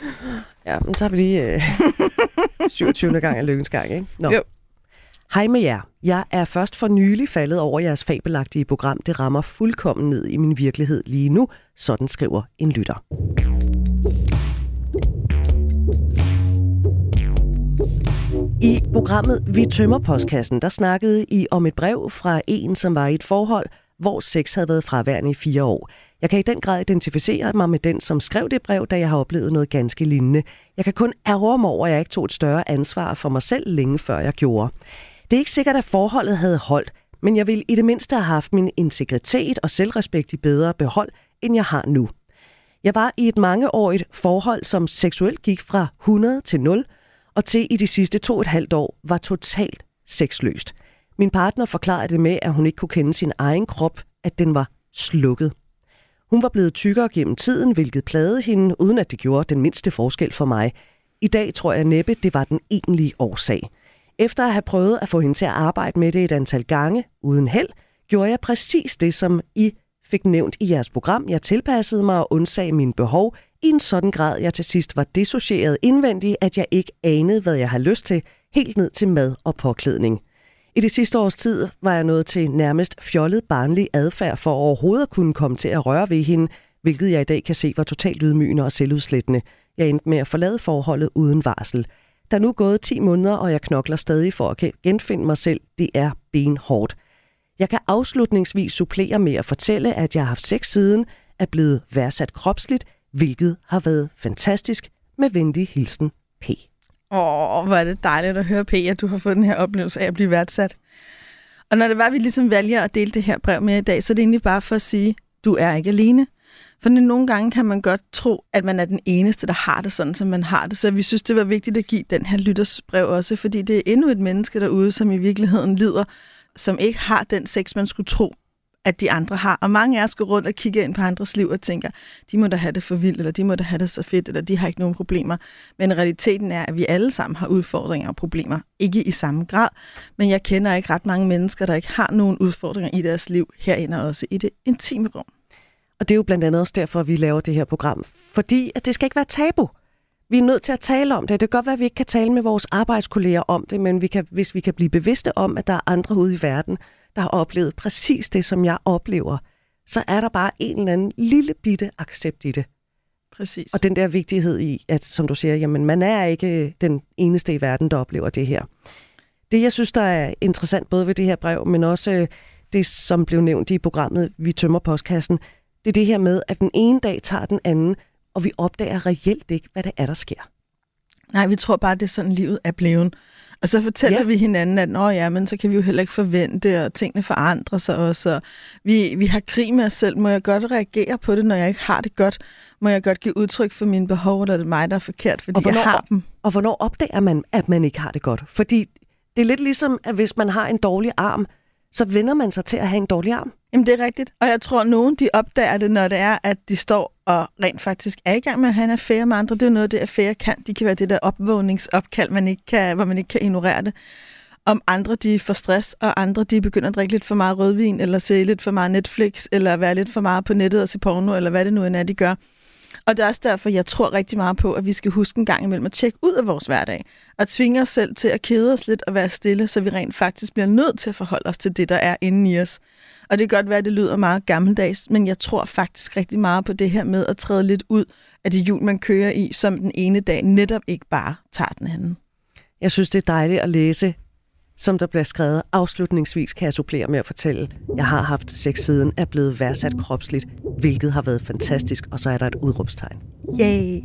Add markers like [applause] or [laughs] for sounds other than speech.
[laughs] Ja, men så har vi lige øh, [laughs] 27. gang af lykkens gang, ikke? Nå. Jo. Hej med jer. Jeg er først for nylig faldet over jeres fabelagtige program. Det rammer fuldkommen ned i min virkelighed lige nu. Sådan skriver en lytter. I programmet Vi tømmer postkassen, der snakkede I om et brev fra en, som var i et forhold, hvor sex havde været fraværende i fire år. Jeg kan i den grad identificere mig med den, som skrev det brev, da jeg har oplevet noget ganske lignende. Jeg kan kun ærge mig over, at jeg ikke tog et større ansvar for mig selv længe før jeg gjorde. Det er ikke sikkert, at forholdet havde holdt, men jeg ville i det mindste have haft min integritet og selvrespekt i bedre behold, end jeg har nu. Jeg var i et mangeårigt forhold, som seksuelt gik fra 100 til 0, og til i de sidste to og et halvt år var totalt sexløst. Min partner forklarede det med, at hun ikke kunne kende sin egen krop, at den var slukket. Hun var blevet tykkere gennem tiden, hvilket plagede hende, uden at det gjorde den mindste forskel for mig. I dag tror jeg næppe, det var den egentlige årsag. Efter at have prøvet at få hende til at arbejde med det et antal gange, uden held, gjorde jeg præcis det, som I fik nævnt i jeres program. Jeg tilpassede mig og undsagde mine behov i en sådan grad, jeg til sidst var dissocieret indvendigt, at jeg ikke anede, hvad jeg havde lyst til, helt ned til mad og påklædning. I det sidste års tid var jeg nået til nærmest fjollet barnlig adfærd for overhovedet at kunne komme til at røre ved hende, hvilket jeg i dag kan se var totalt ydmygende og selvudslættende. Jeg endte med at forlade forholdet uden varsel. Der er nu gået 10 måneder, og jeg knokler stadig for at genfinde mig selv. Det er benhårdt. Jeg kan afslutningsvis supplere med at fortælle, at jeg har haft sex siden, er blevet værdsat kropsligt, hvilket har været fantastisk. Med venlig hilsen, P. Åh, hvor er det dejligt at høre, P, at du har fået den her oplevelse af at blive værdsat. Og når det var, at vi ligesom vælger at dele det her brev med i dag, så er det egentlig bare for at sige, du er ikke alene. For nogle gange kan man godt tro, at man er den eneste, der har det sådan, som man har det. Så vi synes, det var vigtigt at give den her lyttersbrev også, fordi det er endnu et menneske derude, som i virkeligheden lider, som ikke har den sex, man skulle tro, at de andre har. Og mange af os går rundt og kigger ind på andres liv og tænker, de må da have det for vildt, eller de må da have det så fedt, eller de har ikke nogen problemer. Men realiteten er, at vi alle sammen har udfordringer og problemer. Ikke i samme grad, men jeg kender ikke ret mange mennesker, der ikke har nogen udfordringer i deres liv, herinde også i det intime rum. Og det er jo blandt andet også derfor, at vi laver det her program. Fordi at det skal ikke være tabu. Vi er nødt til at tale om det. Det kan godt være, at vi ikke kan tale med vores arbejdskolleger om det, men vi kan, hvis vi kan blive bevidste om, at der er andre ude i verden, der har oplevet præcis det, som jeg oplever, så er der bare en eller anden lille bitte accept i det. Præcis. Og den der vigtighed i, at som du siger, jamen man er ikke den eneste i verden, der oplever det her. Det, jeg synes, der er interessant både ved det her brev, men også øh, det, som blev nævnt i programmet Vi tømmer postkassen, det er det her med, at den ene dag tager den anden, og vi opdager reelt ikke, hvad det er, der sker. Nej, vi tror bare, det er sådan, livet er blevet. Og så fortæller ja. vi hinanden, at Nå, ja, men så kan vi jo heller ikke forvente, og tingene forandrer sig også. Og vi, vi har krig med os selv. Må jeg godt reagere på det, når jeg ikke har det godt? Må jeg godt give udtryk for mine behov, eller er det mig, der er forkert, fordi og hvornår, jeg har dem? Og hvornår opdager man, at man ikke har det godt? Fordi det er lidt ligesom, at hvis man har en dårlig arm, så vender man sig til at have en dårlig arm. Jamen, det er rigtigt. Og jeg tror, at nogen de opdager det, når det er, at de står og rent faktisk er i gang med at have en affære med andre. Det er jo noget det, affære kan. De kan være det der opvågningsopkald, man ikke kan, hvor man ikke kan ignorere det. Om andre de får stress, og andre de begynder at drikke lidt for meget rødvin, eller se lidt for meget Netflix, eller være lidt for meget på nettet og se porno, eller hvad det nu end er, de gør. Og det er også derfor, jeg tror rigtig meget på, at vi skal huske en gang imellem at tjekke ud af vores hverdag. Og tvinge os selv til at kede os lidt og være stille, så vi rent faktisk bliver nødt til at forholde os til det, der er inde i os. Og det kan godt være, at det lyder meget gammeldags, men jeg tror faktisk rigtig meget på det her med at træde lidt ud af det hjul, man kører i, som den ene dag netop ikke bare tager den anden. Jeg synes, det er dejligt at læse, som der bliver skrevet. Afslutningsvis kan jeg supplere med at fortælle, jeg har haft sex siden, er blevet værdsat kropsligt, hvilket har været fantastisk, og så er der et udråbstegn. Yay!